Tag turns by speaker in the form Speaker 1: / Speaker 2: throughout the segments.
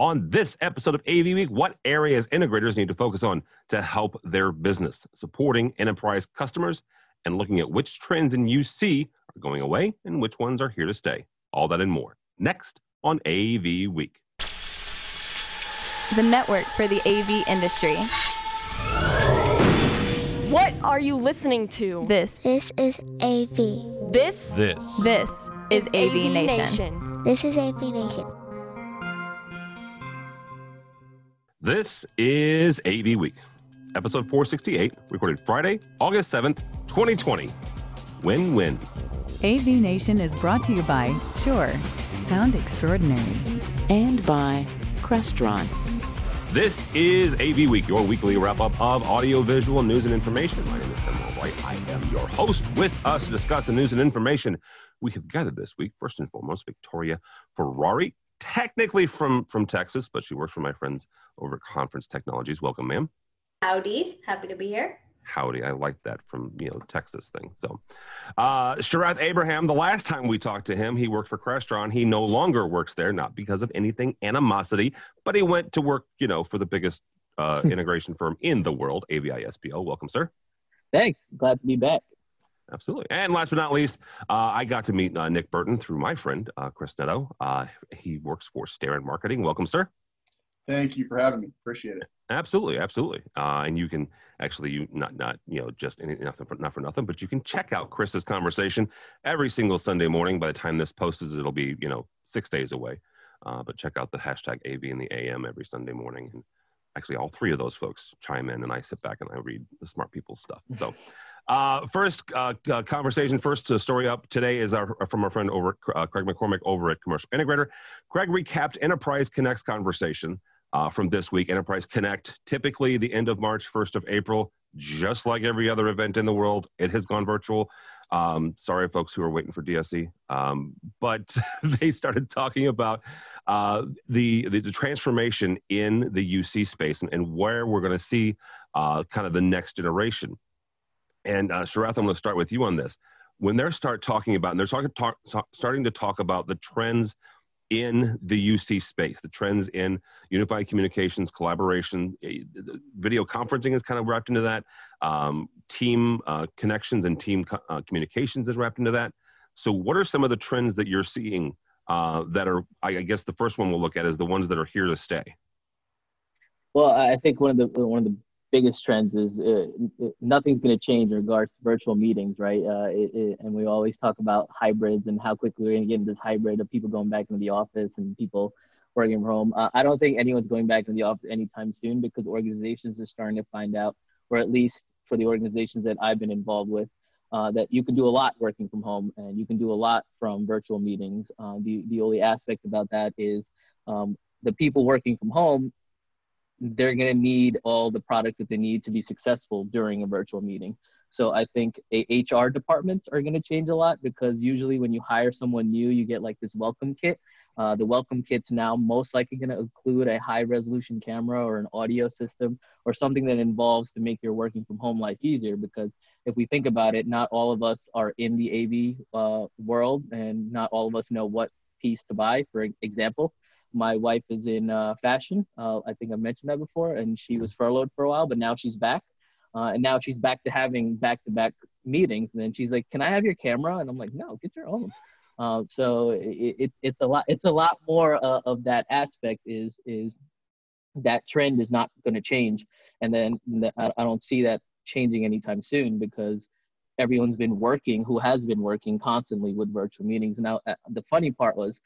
Speaker 1: On this episode of AV Week, what areas integrators need to focus on to help their business, supporting enterprise customers, and looking at which trends in UC are going away and which ones are here to stay. All that and more next on AV Week.
Speaker 2: The network for the AV industry.
Speaker 3: What are you listening to?
Speaker 2: This
Speaker 4: This is AV.
Speaker 3: This
Speaker 5: This.
Speaker 2: this is AV, Nation.
Speaker 4: This is AV Nation.
Speaker 1: This is AV Week, episode 468, recorded Friday, August 7th, 2020. Win win.
Speaker 6: AV Nation is brought to you by Shure, Sound Extraordinary.
Speaker 7: and by Crestron.
Speaker 1: This is AV Week, your weekly wrap up of audio, visual news and information. My name is Tim Albright. I am your host. With us to discuss the news and information we have gathered this week, first and foremost, Victoria Ferrari, technically from, from Texas, but she works for my friends over at Conference Technologies. Welcome, ma'am.
Speaker 8: Howdy, happy to be here.
Speaker 1: Howdy. I like that from, you know, Texas thing. So, uh, Sharath Abraham, the last time we talked to him, he worked for Crestron. He no longer works there, not because of anything animosity, but he went to work, you know, for the biggest uh, integration firm in the world, AVI SPL. Welcome, sir.
Speaker 9: Thanks. Glad to be back.
Speaker 1: Absolutely. And last but not least, uh, I got to meet uh, Nick Burton through my friend, uh, Chris Neto. Uh, he works for Starin Marketing. Welcome, sir.
Speaker 10: Thank you for having me. Appreciate it.
Speaker 1: Absolutely, absolutely. Uh, and you can actually, you not not you know just any, nothing for, not for nothing, but you can check out Chris's conversation every single Sunday morning. By the time this posts, it'll be you know six days away. Uh, but check out the hashtag AV in the AM every Sunday morning, and actually all three of those folks chime in, and I sit back and I read the smart people's stuff. So. Uh, first uh, uh, conversation, first uh, story up today is our, from our friend over uh, Craig McCormick over at Commercial Integrator. Craig recapped Enterprise Connect's conversation from this week. Enterprise Connect, typically the end of March, 1st of April, just like every other event in the world, it has gone virtual. Um, sorry, folks who are waiting for DSC, um, but they started talking about uh, the, the the transformation in the UC space and, and where we're going to see uh, kind of the next generation. And uh, Sharath, I'm going to start with you on this. When they start talking about, and they're talk, starting to talk about the trends in the UC space, the trends in unified communications, collaboration, eh, video conferencing is kind of wrapped into that. Um, team uh, connections and team co- uh, communications is wrapped into that. So, what are some of the trends that you're seeing uh, that are? I I guess the first one we'll look at is the ones that are here to stay.
Speaker 9: Well, I think one of the one of the biggest trends is uh, nothing's going to change in regards to virtual meetings, right? Uh, it, it, and we always talk about hybrids and how quickly we're going to get into this hybrid of people going back into the office and people working from home. Uh, I don't think anyone's going back into the office anytime soon because organizations are starting to find out, or at least for the organizations that I've been involved with, uh, that you can do a lot working from home and you can do a lot from virtual meetings. Uh, the, the only aspect about that is um, the people working from home they're going to need all the products that they need to be successful during a virtual meeting. So I think HR departments are going to change a lot because usually when you hire someone new, you get like this welcome kit. Uh, the welcome kit's now most likely going to include a high resolution camera or an audio system or something that involves to make your working from home life easier. Because if we think about it, not all of us are in the AV uh, world and not all of us know what piece to buy. For example, my wife is in uh, fashion. Uh, I think I mentioned that before, and she was furloughed for a while, but now she's back. Uh, and now she's back to having back-to-back meetings. And then she's like, "Can I have your camera?" And I'm like, "No, get your own." Uh, so it, it, it's a lot. It's a lot more uh, of that aspect. Is is that trend is not going to change, and then I, I don't see that changing anytime soon because everyone's been working who has been working constantly with virtual meetings. Now uh, the funny part was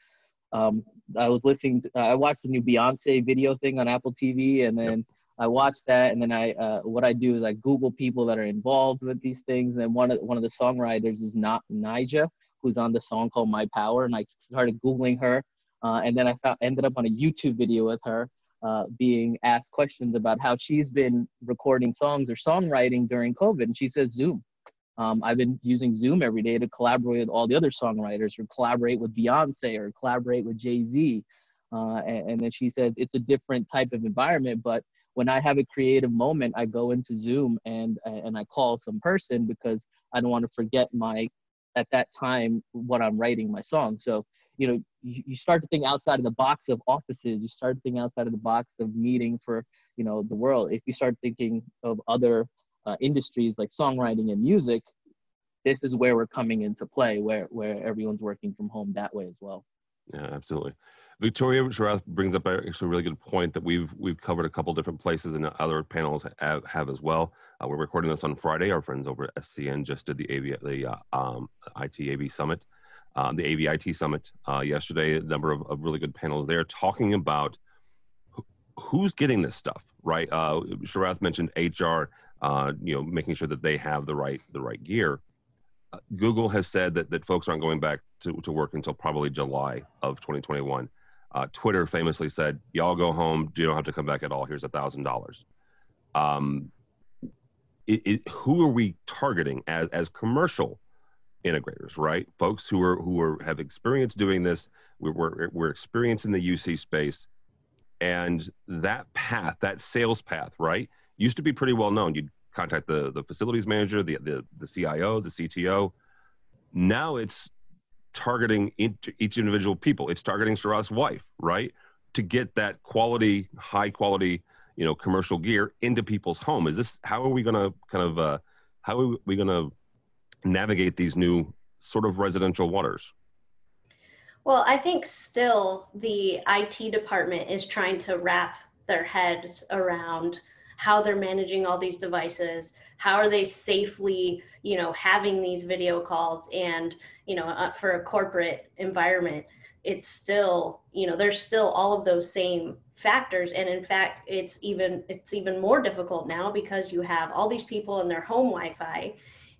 Speaker 9: um, I was listening. To, uh, I watched the new Beyonce video thing on Apple TV, and then I watched that. And then I, uh, what I do is I Google people that are involved with these things. And then one of one of the songwriters is not Nija, who's on the song called My Power. And I started googling her, uh, and then I found, ended up on a YouTube video with her. Uh, being asked questions about how she's been recording songs or songwriting during COVID, and she says Zoom. Um, I've been using Zoom every day to collaborate with all the other songwriters, or collaborate with Beyonce, or collaborate with Jay Z. Uh, and, and then she says it's a different type of environment, but when I have a creative moment, I go into Zoom and and I call some person because I don't want to forget my at that time what I'm writing my song. So you know, you, you start to think outside of the box of offices. You start to think outside of the box of meeting for, you know, the world. If you start thinking of other uh, industries like songwriting and music, this is where we're coming into play, where where everyone's working from home that way as well.
Speaker 1: Yeah, absolutely. Victoria Sharath brings up actually a really good point that we've we've covered a couple different places and other panels have, have as well. Uh, we're recording this on Friday. Our friends over at SCN just did the AV the uh, um, IT AV Summit, um, the AVIT Summit uh, yesterday. A number of, of, really good panels there talking about who's getting this stuff right. Uh, Sharath mentioned HR, uh, you know, making sure that they have the right the right gear. Uh, Google has said that, that folks aren't going back to, to work until probably July of 2021. Uh, Twitter famously said, "Y'all go home. You don't have to come back at all. Here's a thousand dollars." Um, who are we targeting as as commercial integrators? Right, folks who are who are have experience doing this. We're we're, we're experienced in the UC space, and that path, that sales path, right, used to be pretty well known. You'd contact the the facilities manager, the the, the CIO, the CTO. Now it's targeting each individual people. It's targeting Sharath's wife, right? To get that quality, high quality, you know, commercial gear into people's home. Is this how are we going to kind of uh, how are we going to navigate these new sort of residential waters?
Speaker 8: Well, I think still the IT department is trying to wrap their heads around how they're managing all these devices how are they safely you know having these video calls and you know uh, for a corporate environment it's still you know there's still all of those same factors. And in fact it's even it's even more difficult now because you have all these people in their home wi-fi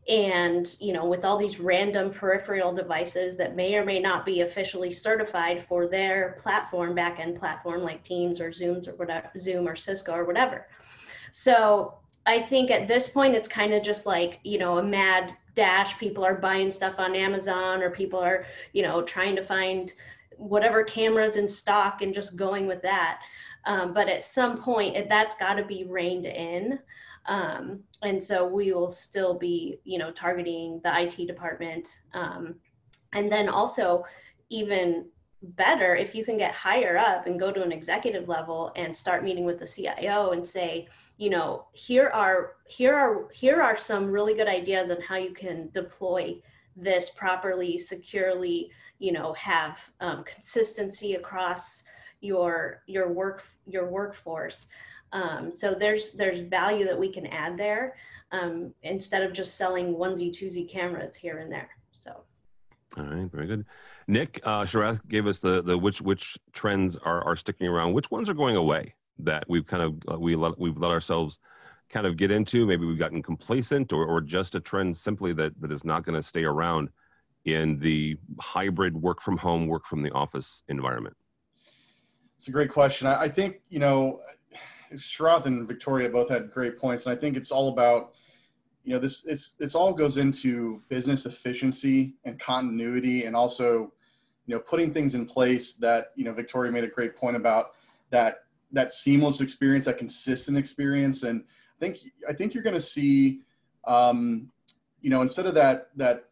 Speaker 8: and you know with all these random peripheral devices that may or may not be officially certified for their platform backend platform like teams or zooms or whatever zoom or cisco or whatever so I think at this point it's kind of just like, you know, a mad dash. People are buying stuff on Amazon or people are, you know, trying to find whatever cameras in stock and just going with that. Um, but at some point, that's got to be reined in. Um, and so we will still be, you know, targeting the IT department. Um, and then also, even better if you can get higher up and go to an executive level and start meeting with the CIO and say, you know here are here are here are some really good ideas on how you can deploy this properly securely you know have um, consistency across your your work your workforce. Um, so there's there's value that we can add there um, instead of just selling onesie twosie cameras here and there so.
Speaker 1: All right very good. Nick uh, Sharath gave us the the which which trends are are sticking around. Which ones are going away that we've kind of uh, we let, we've let ourselves kind of get into. Maybe we've gotten complacent, or or just a trend simply that that is not going to stay around in the hybrid work from home, work from the office environment.
Speaker 10: It's a great question. I, I think you know, Sharath and Victoria both had great points, and I think it's all about you know this it's this all goes into business efficiency and continuity and also you know putting things in place that you know victoria made a great point about that that seamless experience, that consistent experience. And I think I think you're going to see, um, you know, instead of that that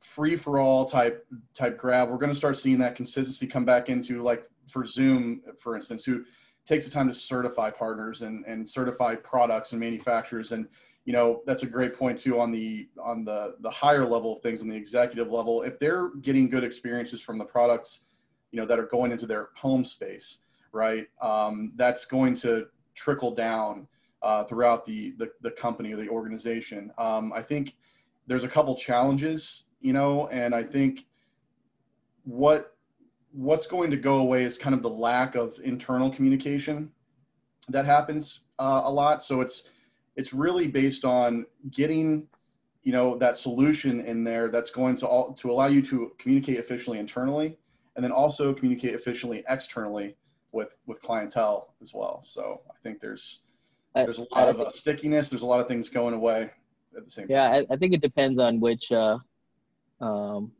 Speaker 10: free for all type type grab, we're going to start seeing that consistency come back into like for Zoom, for instance, who takes the time to certify partners and and certify products and manufacturers and you know that's a great point too on the on the the higher level of things on the executive level if they're getting good experiences from the products you know that are going into their home space right? Um, that's going to trickle down uh, throughout the, the, the company or the organization. Um, I think there's a couple challenges, you know, and I think what what's going to go away is kind of the lack of internal communication that happens uh, a lot. So it's it's really based on getting you know that solution in there that's going to all, to allow you to communicate efficiently internally and then also communicate efficiently externally with with clientele as well. So I think there's there's a lot of uh, stickiness. There's a lot of things going away at the same
Speaker 9: yeah,
Speaker 10: time.
Speaker 9: Yeah, I, I, think it depends on which uh, um,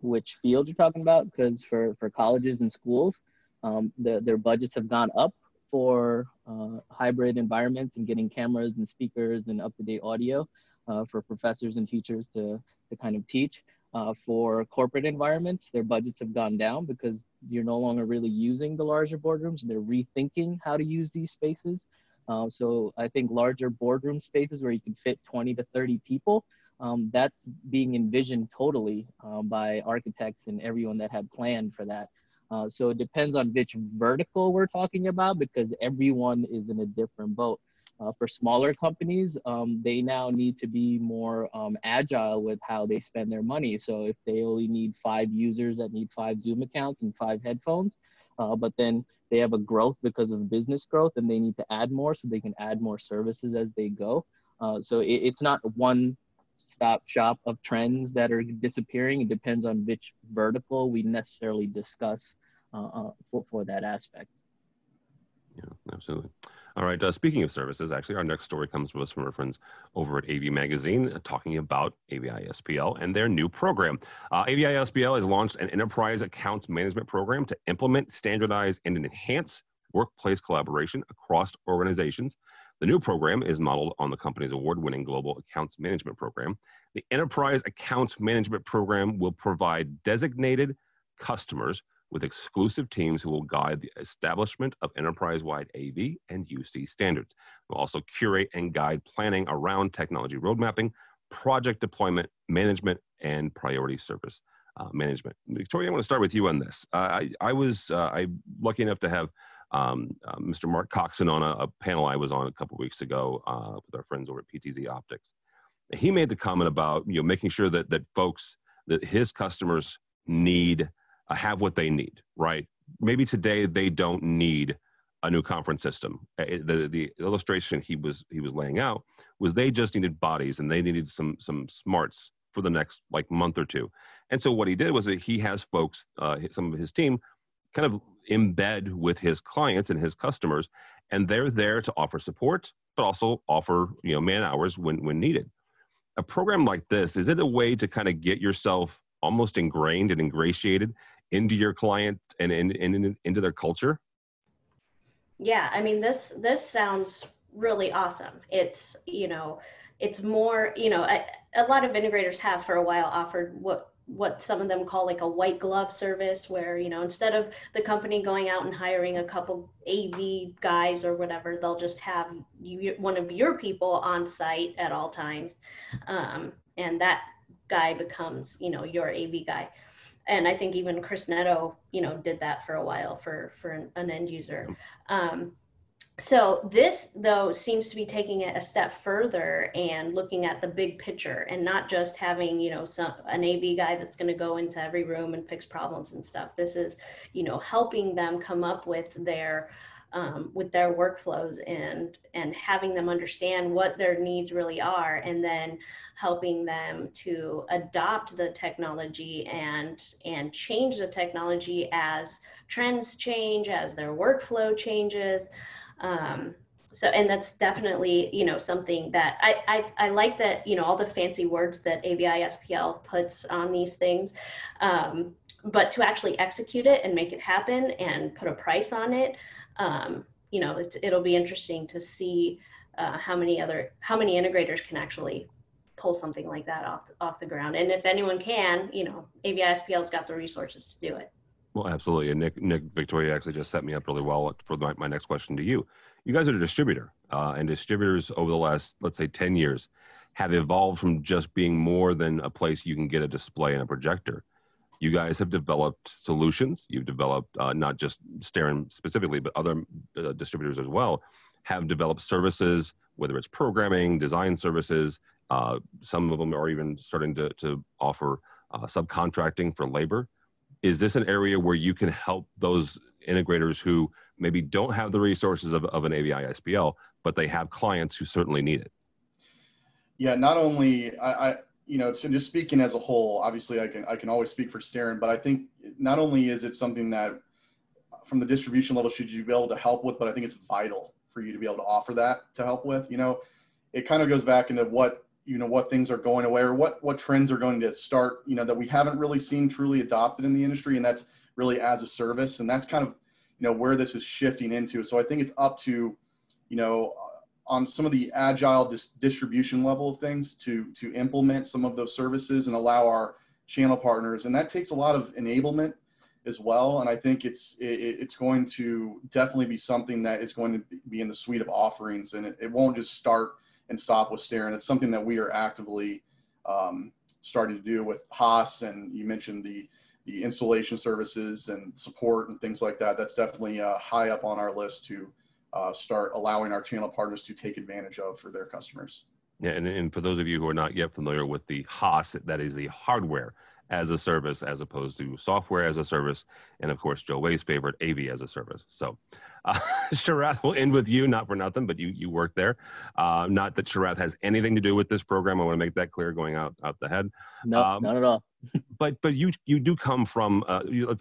Speaker 9: which field you're talking about. Because for for colleges and schools, um, the, their budgets have gone up for uh, hybrid environments and getting cameras and speakers and up to date audio uh, for professors and teachers to to kind of teach. Uh, for corporate environments, their budgets have gone down because you're no longer really using the larger boardrooms. and They're rethinking how to use these spaces. Uh, so I think larger boardroom spaces where you can fit 20 to 30 people, um, that's being envisioned totally um, by architects and everyone that had planned for that. Uh, so it depends on which vertical we're talking about because everyone is in a different boat. Uh, for smaller companies, um, they now need to be more um, agile with how they spend their money. So if they only need five users that need five Zoom accounts and five headphones, uh, but then they have a growth because of business growth and they need to add more so they can add more services as they go. Uh, so it, it's not one stop shop of trends that are disappearing. It depends on which vertical we necessarily discuss uh, uh for, for that aspect.
Speaker 1: Yeah, absolutely. All right. Uh, speaking of services, actually, our next story comes from us from our friends over at AV Magazine, uh, talking about AVI SPL and their new program. Uh, AVI SPL has launched an enterprise accounts management program to implement, standardize, and enhance workplace collaboration across organizations. The new program is modeled on the company's award winning global accounts management program. The enterprise accounts management program will provide designated customers with exclusive teams who will guide the establishment of enterprise-wide AV and UC standards. We'll also curate and guide planning around technology road mapping, project deployment, management, and priority service uh, management. Victoria, I want to start with you on this. Uh, I, I was uh, I lucky enough to have um, uh, Mr. Mark Coxon on a, a, panel I was on a couple weeks ago uh, with our friends over at PTZ Optics. He made the comment about you know making sure that that folks that his customers need uh, have what they need, right? Maybe today they don't need a new conference system. The, the illustration he was he was laying out was they just needed bodies and they needed some some smarts for the next like month or two. And so what he did was that he has folks, uh, some of his team, kind of embed with his clients and his customers, and they're there to offer support, but also offer you know man hours when when needed. A program like this is it a way to kind of get yourself almost ingrained and ingratiated into your client and, into their culture?
Speaker 8: Yeah, I mean this this sounds really awesome. It's you know, it's more you know a, a lot of integrators have for a while offered what what some of them call like a white glove service where you know instead of the company going out and hiring a couple av guys or whatever they'll just have you one of your people on site at all times um, and that guy becomes you know your av guy and I think even Chris Neto, you know, did that for a while for for an, an end user. Um, so this though seems to be taking it a step further and looking at the big picture and not just having you know some an AV guy that's going to go into every room and fix problems and stuff. This is you know helping them come up with their um, with their workflows and and having them understand what their needs really are and then helping them to adopt the technology and and change the technology as trends change as their workflow changes. Um, so and that's definitely you know something that I, I, I like that you know all the fancy words that AVI SPL puts on these things um, but to actually execute it and make it happen and put a price on it um, you know, it'll be interesting to see uh, how many other, how many integrators can actually pull something like that off, off the ground. And if anyone can, you know, AVI SPL's got the resources to do it.
Speaker 1: Well, absolutely. And Nick, Nick Victoria actually just set me up really well for my, my next question to you. You guys are a distributor, uh, and distributors over the last, let's say, 10 years have evolved from just being more than a place you can get a display and a projector you guys have developed solutions. You've developed uh, not just Starin specifically, but other uh, distributors as well have developed services, whether it's programming, design services. Uh, some of them are even starting to, to offer uh, subcontracting for labor. Is this an area where you can help those integrators who maybe don't have the resources of, of an AVI SPL, but they have clients who certainly need it?
Speaker 10: Yeah, not only I, I you know, so just speaking as a whole, obviously I can I can always speak for Starin, but I think not only is it something that from the distribution level should you be able to help with, but I think it's vital for you to be able to offer that to help with. You know, it kind of goes back into what you know what things are going away or what what trends are going to start. You know that we haven't really seen truly adopted in the industry, and that's really as a service, and that's kind of you know where this is shifting into. So I think it's up to you know on some of the agile dis- distribution level of things to to implement some of those services and allow our channel partners, and that takes a lot of enablement as well. And I think it's it, it's going to definitely be something that is going to be in the suite of offerings, and it, it won't just start and stop with Starin. It's something that we are actively um, starting to do with HaaS, and you mentioned the the installation services and support and things like that. That's definitely uh, high up on our list to uh, start allowing our channel partners to take advantage of for their customers.
Speaker 1: Yeah, and, and for those of you who are not yet familiar with the HaaS, that is the hardware as a service as opposed to software as a service, and of course Joe Way's favorite, AV as a service. So, uh, Sharath will end with you, not for nothing, but you you work there. Uh, not that Sharath has anything to do with this program. I want to make that clear, going out out the head.
Speaker 9: No, um, not at all.
Speaker 1: But but you you do come from uh, you,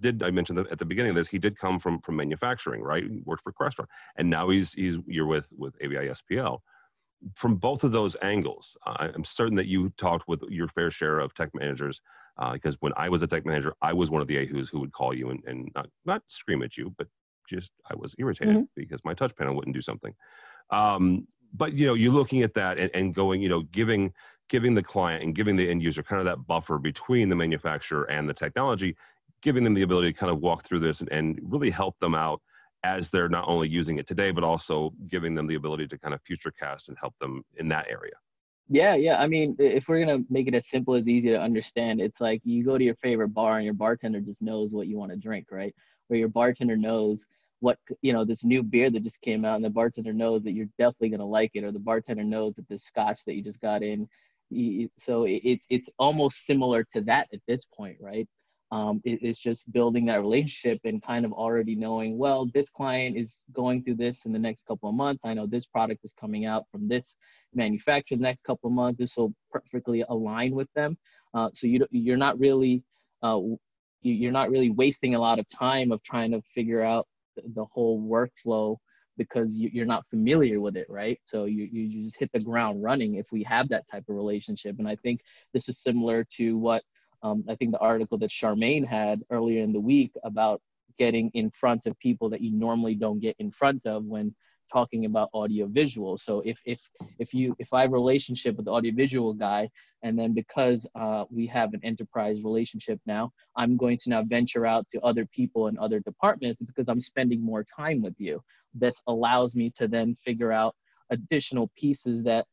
Speaker 1: did I mentioned at the beginning of this he did come from from manufacturing right he worked for Crestron and now he's he's you're with with AVI SPL from both of those angles, uh, I'm certain that you talked with your fair share of tech managers. Uh, because when I was a tech manager, I was one of the Ahu's who would call you and, and not, not scream at you, but just I was irritated mm-hmm. because my touch panel wouldn't do something. Um, but you know, you're looking at that and, and going, you know, giving giving the client and giving the end user kind of that buffer between the manufacturer and the technology, giving them the ability to kind of walk through this and, and really help them out as they're not only using it today, but also giving them the ability to kind of future cast and help them in that area.
Speaker 9: Yeah, yeah. I mean, if we're gonna make it as simple as easy to understand, it's like you go to your favorite bar and your bartender just knows what you want to drink, right? Or your bartender knows what you know this new beer that just came out, and the bartender knows that you're definitely gonna like it, or the bartender knows that this scotch that you just got in. So it's it's almost similar to that at this point, right? um, it, it's just building that relationship and kind of already knowing well this client is going through this in the next couple of months. I know this product is coming out from this manufacturer the next couple of months. This will perfectly align with them. Uh, so you, you're not really uh, you're not really wasting a lot of time of trying to figure out the whole workflow because you're not familiar with it, right? So you, you just hit the ground running if we have that type of relationship. And I think this is similar to what um, I think the article that Charmaine had earlier in the week about getting in front of people that you normally don't get in front of when talking about audio visual so if if if you if i have a relationship with the audio visual guy and then because uh, we have an enterprise relationship now i'm going to now venture out to other people in other departments because i'm spending more time with you. This allows me to then figure out additional pieces that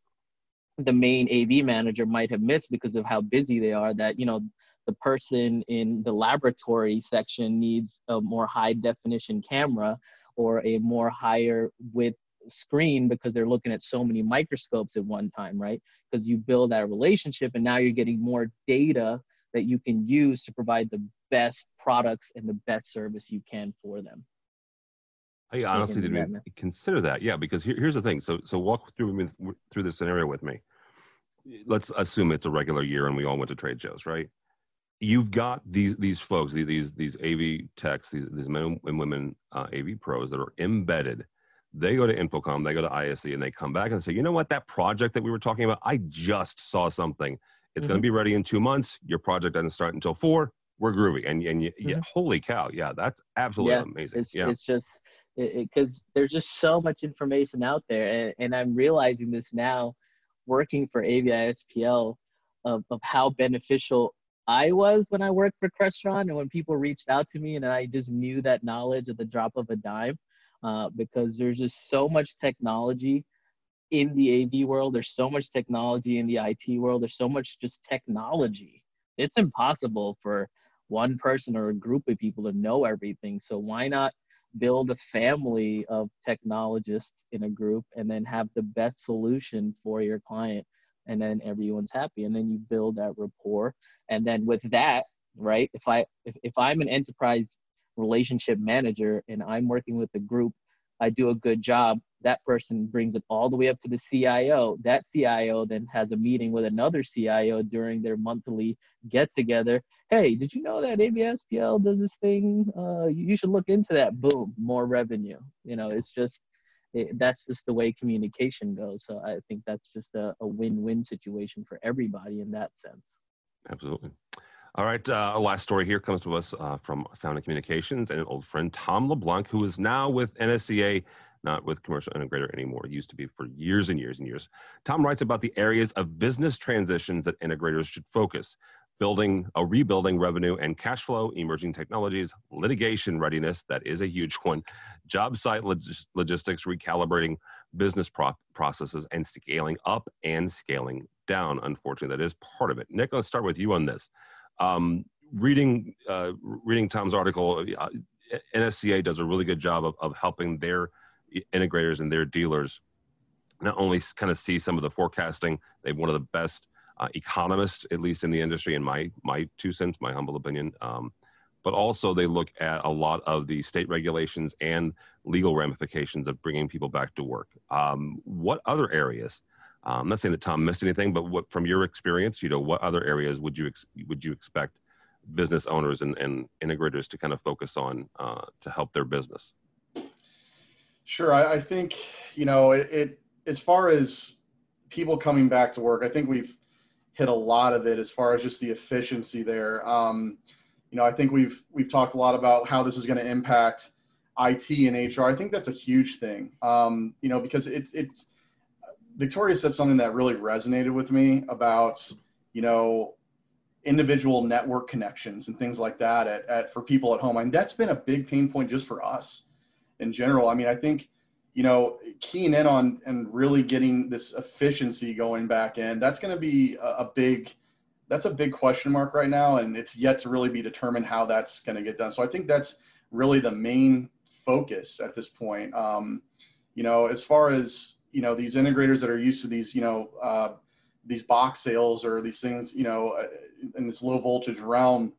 Speaker 9: the main AV manager might have missed because of how busy they are that you know the person in the laboratory section needs a more high definition camera or a more higher width screen because they're looking at so many microscopes at one time right because you build that relationship and now you're getting more data that you can use to provide the best products and the best service you can for them
Speaker 1: I honestly didn't consider that. Yeah, because here, here's the thing. So so walk through through the scenario with me. Let's assume it's a regular year and we all went to trade shows, right? You've got these these folks, these these AV techs, these these men and women uh, AV pros that are embedded. They go to InfoComm, they go to ISE, and they come back and say, you know what, that project that we were talking about, I just saw something. It's mm-hmm. going to be ready in two months. Your project doesn't start until four. We're groovy, and and mm-hmm. yeah, holy cow, yeah, that's absolutely yeah, amazing.
Speaker 9: It's,
Speaker 1: yeah,
Speaker 9: it's just because there's just so much information out there and, and, i'm realizing this now working for AVI SPL of, of how beneficial i was when i worked for crestron and when people reached out to me and i just knew that knowledge at the drop of a dime uh, because there's just so much technology in the av world there's so much technology in the it world there's so much just technology. It's impossible for one person or a group of people to know everything so why not build a family of technologists in a group and then have the best solution for your client and then everyone's happy and then you build that rapport and then with that right if i if, if i'm an enterprise relationship manager and i'm working with a group i do a good job that person brings it all the way up to the CIO. That CIO then has a meeting with another CIO during their monthly get together. Hey, did you know that AVSPL does this thing? Uh, you should look into that. Boom, more revenue. You know, it's just it, that's just the way communication goes. So I think that's just a, a win-win situation for everybody in that sense.
Speaker 1: Absolutely. All right, uh, our last story here comes to us uh, from Sound and Communications and an old friend, Tom LeBlanc, who is now with NSCA not with Commercial Integrator anymore. Used to be for years and years and years. Tom writes about the areas of business transitions that integrators should focus. Building a rebuilding revenue and cash flow, emerging technologies, litigation readiness, that is a huge one, job site log- logistics, recalibrating business pro- processes, and scaling up and scaling down. Unfortunately, that is part of it. Nick, let's start with you on this. Um, reading uh, reading Tom's article, uh, NSCA does a really good job of, of helping their integrators and their dealers not only kind of see some of the forecasting, they have one of the best uh, economists, at least in the industry, in my my two cents, my humble opinion. Um, but also they look at a lot of the state regulations and legal ramifications of bringing people back to work. Um, what other areas? Um, I'm not saying that Tom missed anything, but what from your experience, you know, what other areas would you ex- would you expect business owners and, and integrators to kind of focus on uh, to help their business?
Speaker 10: Sure, I, I think you know it, it. As far as people coming back to work, I think we've hit a lot of it as far as just the efficiency there. Um, you know, I think we've we've talked a lot about how this is going to impact IT and HR. I think that's a huge thing. Um, you know, because it's it's Victoria said something that really resonated with me about you know individual network connections and things like that at, at for people at home. I and mean, that's been a big pain point just for us in general. I mean, I think you know, keying in on and really getting this efficiency going back in, that's going to be a, a, big, that's a big question mark right now. And it's yet to really be determined how that's going to get done. So I think that's really the main focus at this point. Um, you know, as far as, you know, these integrators that are used to these, you know, uh, these box sales or these things, you know, uh, in this low voltage realm,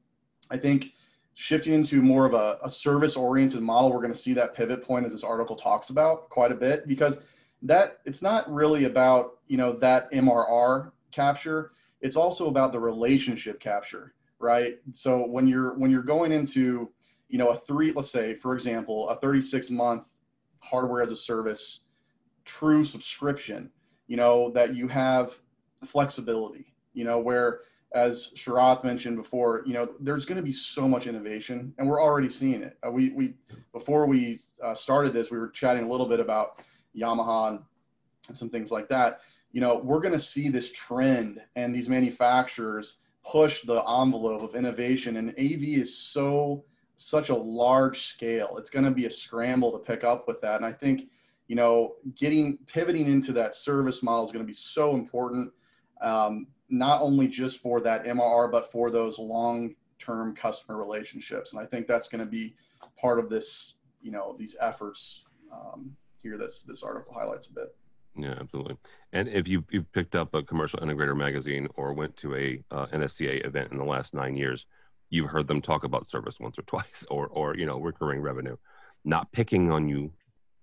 Speaker 10: I think shifting into more of a, a service oriented model we're going to see that pivot point as this article talks about quite a bit because that it's not really about you know that mrr capture. It's also about the relationship capture right? So when you're when you're going into you know a three let's say for example a 36 month hardware as a service true subscription you know that you have flexibility you know where as Sharath mentioned before, you know, there's going to be so much innovation, and we're already seeing it. Uh, we we before we uh, started this, we were chatting a little bit about Yamaha and some things like that. You know, we're going to see this trend, and these manufacturers push the envelope of innovation, and AV is so such a large scale. It's going to be a scramble to pick up with that, and I think you know, getting pivoting into that service model is going to be so important. Um, not only just for that MRR, but for those long-term customer relationships. And I think that's going to be part of this, you know, these efforts um, here. This this article highlights a bit.
Speaker 1: Yeah, absolutely. And if you you've picked up a commercial integrator magazine or went to a uh, NSCA event in the last nine years, you've heard them talk about service once or twice, or or you know recurring revenue. Not picking on you,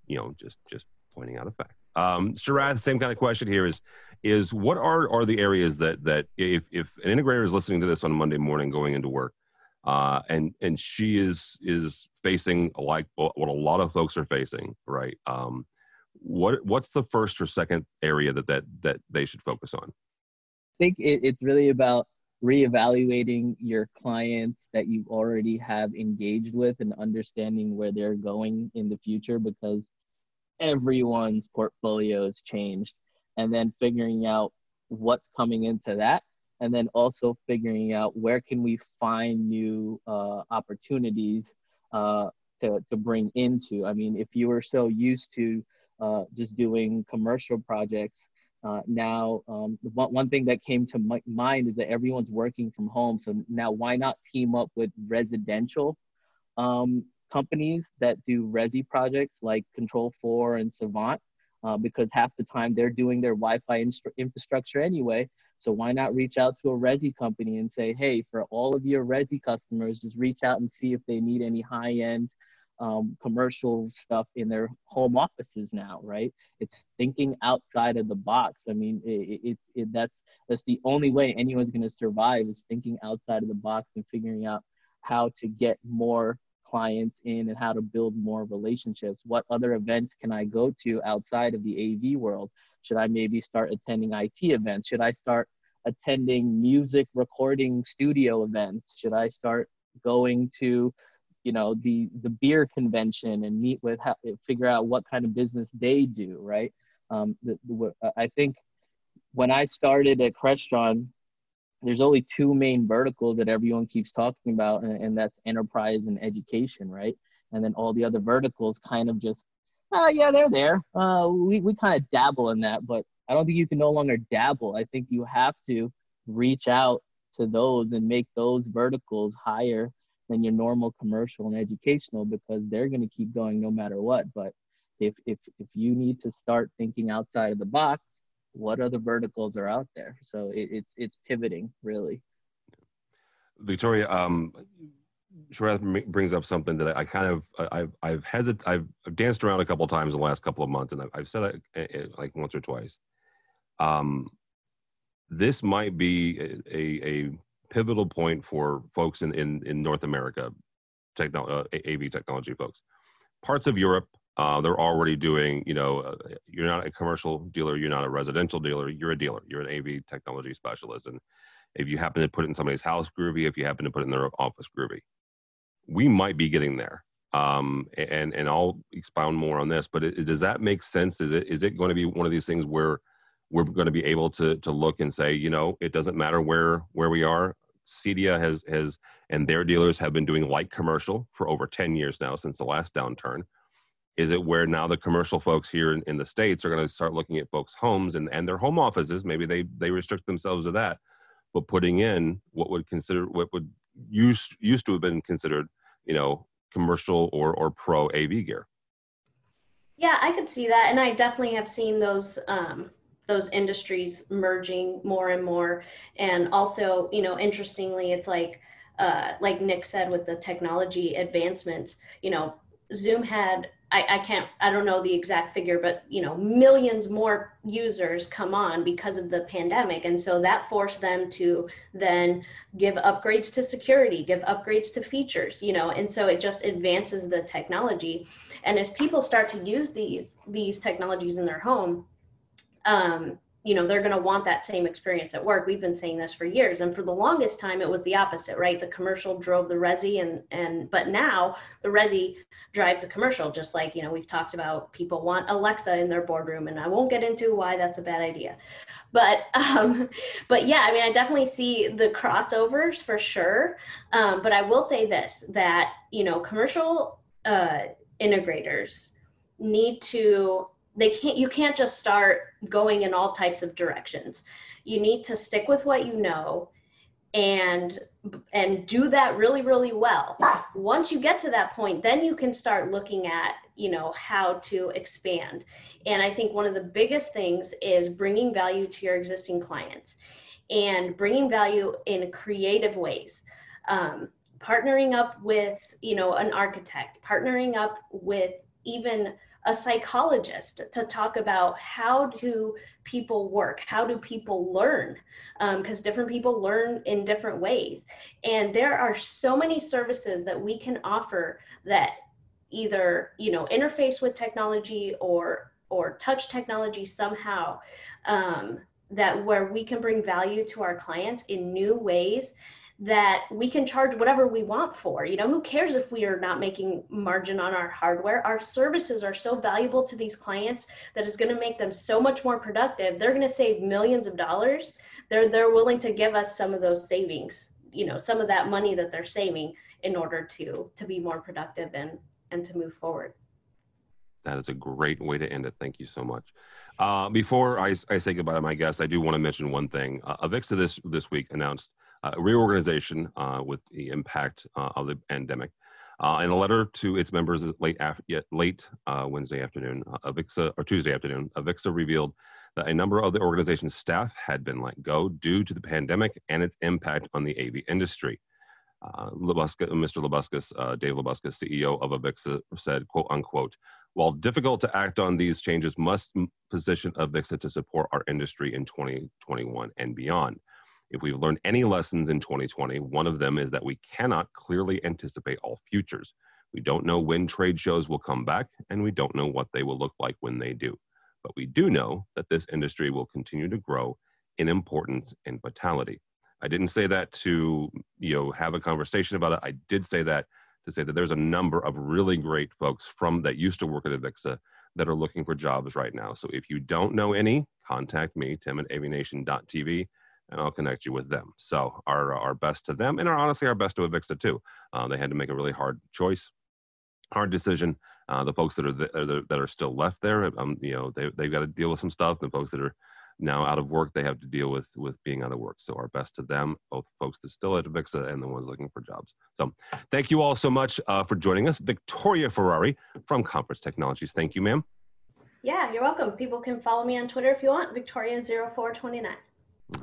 Speaker 1: you know, just just pointing out a fact. Um, Sharath, same kind of question here is is what are are the areas that that if if an integrator is listening to this on Monday morning going into work, uh, and and she is is facing like what a lot of folks are facing, right? Um, what what's the first or second area that that that they should focus on?
Speaker 9: I think it, it's really about reevaluating your clients that you already have engaged with and understanding where they're going in the future because everyone's portfolio has changed and then figuring out what's coming into that and then also figuring out where can we find new uh, opportunities uh, to, to bring into. I mean if you were so used to uh, just doing commercial projects uh, now um, one, one thing that came to my mind is that everyone's working from home so now why not team up with residential? Um, companies that do resi projects like Control4 and savant uh, because half the time they're doing their Wi-Fi in- infrastructure anyway. So why not reach out to a Resi company and say, hey, for all of your Resi customers, just reach out and see if they need any high-end um, commercial stuff in their home offices now, right? It's thinking outside of the box. I mean, it, it's it, that's that's the only way anyone's going to survive is thinking outside of the box and figuring out how to get more clients in and how to build more relationships. What other events can I go to outside of the AV world? Should I maybe start attending IT events? Should I start attending music recording studio events? Should I start going to, you know, the the beer convention and meet with, how, figure out what kind of business they do, right? Um, the, the, I think when I started at Crestron, there's only two main verticals that everyone keeps talking about, and, and that's enterprise and education, right? And then all the other verticals kind of just, oh, yeah, they're there. Uh, we, we kind of dabble in that, but I don't think you can no longer dabble. I think you have to reach out to those and make those verticals higher than your normal commercial and educational because they're going to keep going no matter what. But if, if, if you need to start thinking outside of the box, what other verticals are out there? So it, it's, it's pivoting really.
Speaker 1: Victoria, um, Sharath brings up something that I kind of I've I've hesit I've danced around a couple times in the last couple of months, and I've, I've said it like once or twice. Um, this might be a, a, pivotal point for folks in, in, in North America, techno, uh, AV technology folks. Parts of Europe, uh, they're already doing, you know, uh, you're not a commercial dealer, you're not a residential dealer, you're a dealer, you're an AV technology specialist. And if you happen to put it in somebody's house, groovy. If you happen to put it in their office, groovy. We might be getting there. Um, and, and I'll expound more on this, but it, does that make sense? Is it, is it going to be one of these things where we're going to be able to to look and say, you know, it doesn't matter where where we are. CEDIA has has and their dealers have been doing light commercial for over 10 years now since the last downturn. Is it where now the commercial folks here in, in the states are going to start looking at folks' homes and, and their home offices? Maybe they they restrict themselves to that, but putting in what would consider what would used used to have been considered, you know, commercial or or pro AV gear.
Speaker 8: Yeah, I could see that, and I definitely have seen those um, those industries merging more and more and also you know interestingly it's like uh, like nick said with the technology advancements you know zoom had I, I can't i don't know the exact figure but you know millions more users come on because of the pandemic. And so that forced them to then give upgrades to security give upgrades to features you know and so it just advances the technology. And as people start to use these these technologies in their home um, you know, they're going to want that same experience at work. We've been saying this for years. And for the longest time, it was the opposite, right? The commercial drove the Resi and, and, but now the Resi drives the commercial, just like, you know, we've talked about people want Alexa in their boardroom and I won't get into why that's a bad idea. But, um, but yeah, I mean, I definitely see the crossovers for sure. Um, but I will say this, that, you know, commercial uh, integrators need to they can't you can't just start going in all types of directions. You need to stick with what you know and and do that really really well. Once you get to that point then you can start looking at you know how to expand. And i think one of the biggest things is bringing value to your existing clients and bringing value in creative ways. Um, partnering up with you know an architect partnering up with even a psychologist to talk about how do people work how do people learn because um, different people learn in different ways. And there are so many services that we can offer that either you know interface with technology or or touch technology somehow um, that where we can bring value to our clients in new ways that we can charge whatever we want for. You know, who cares if we are not making margin on our hardware? Our services are so valuable to these clients that it's going to make them so much more productive. They're going to save millions of dollars. They're they're willing to give us some of those savings, you know, some of that money that they're saving in order to to be more productive and and to move forward.
Speaker 1: That is a great way to end it. Thank you so much. Uh, before I, I say goodbye to my guest, I do want to mention one thing. Uh, Avixa this this week announced reorganization uh, with the impact uh, of the pandemic. in a letter to its members late after, late Wednesday afternoon, Avixa or Tuesday afternoon, Avixa revealed that a number of the organization's staff had been let go due to the pandemic and its impact on the AV industry. Uh, Labuska, Mr. Labuskes, uh, Dave Labuskes, CEO of Avixa, said, quote unquote, while difficult to act on, these changes must position Avixa to support our industry in 2021 and beyond. If we've learned any lessons in 2020, one of them is that we cannot clearly anticipate all futures. We don't know when trade shows will come back, and we don't know what they will look like when they do. But we do know that this industry will continue to grow in importance and vitality. I didn't say that to you know have a conversation about it. I did say that to say that there's a number of really great folks from that used to work at Avixa that are looking for jobs right now. So if you don't know any, contact me, Tim at avnation.tv and I'll connect you with them. So our our best to them, and our, honestly our best to Avixa too. Uh, they had to make a really hard choice, hard decision. Uh, the folks that are, that are still left there, um, you know, they they've got to deal with some stuff. The folks that are now out of work, they have to deal with with being out of work. So our best to them, both folks that still at Avixa and the ones looking for jobs. So thank you all so much uh, for joining us, Victoria Ferrari from Conference Technologies. Thank you, ma'am.
Speaker 8: Yeah, you're welcome. People can follow me on Twitter if you want, Victoria0429.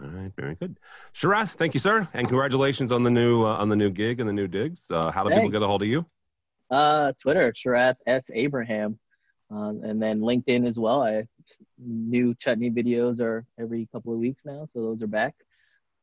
Speaker 1: All right, very good. Sharath, thank you, sir, and congratulations on the new uh, on the new gig and the new digs. Uh, how do Thanks. people get a hold of you?
Speaker 9: Uh, Twitter, Sharath S Abraham, um, and then LinkedIn as well. I new chutney videos are every couple of weeks now, so those are back.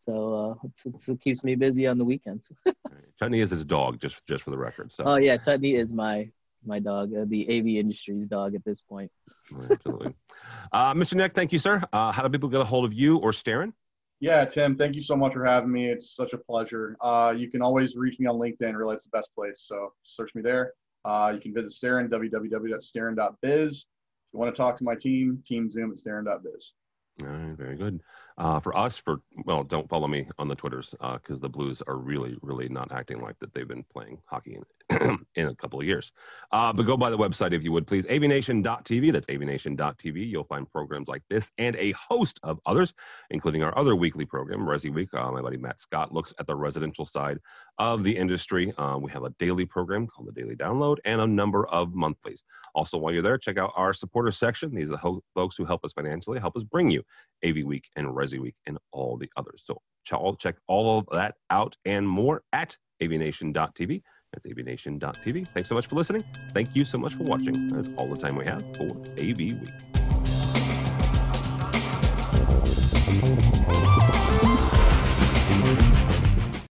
Speaker 9: So uh, it keeps me busy on the weekends.
Speaker 1: right. Chutney is his dog, just just for the record. So.
Speaker 9: Oh yeah, Chutney is my my dog, uh, the AV industry's dog at this point.
Speaker 1: Absolutely. Uh, Mr. Nick, thank you, sir. Uh, how do people get a hold of you or Starin?
Speaker 10: Yeah, Tim, thank you so much for having me. It's such a pleasure. Uh, you can always reach me on LinkedIn. Really, it's the best place. So search me there. Uh, you can visit Starin, www.starin.biz. If you want to talk to my team, team Zoom at starin.biz.
Speaker 1: All right, very good. Uh, for us, for well, don't follow me on the Twitters because uh, the Blues are really, really not acting like that. They've been playing hockey in, a couple of years. Uh, but go by the website if you would, please. avnation.tv. That's avnation.tv. You'll find programs like this and a host of others, including our other weekly program, Resi Week. Uh, my buddy Matt Scott looks at the residential side of the industry. Uh, we have a daily program called the Daily Download and a number of monthlies. Also, while you're there, check out our supporter section. These are the ho- folks who help us financially, help us bring you AV Week and Resi Week and all the others. So check all of that out and more at avnation.tv. That's avnation.tv. Thanks so much for listening. Thank you so much for watching. That's all the time we have for AV Week.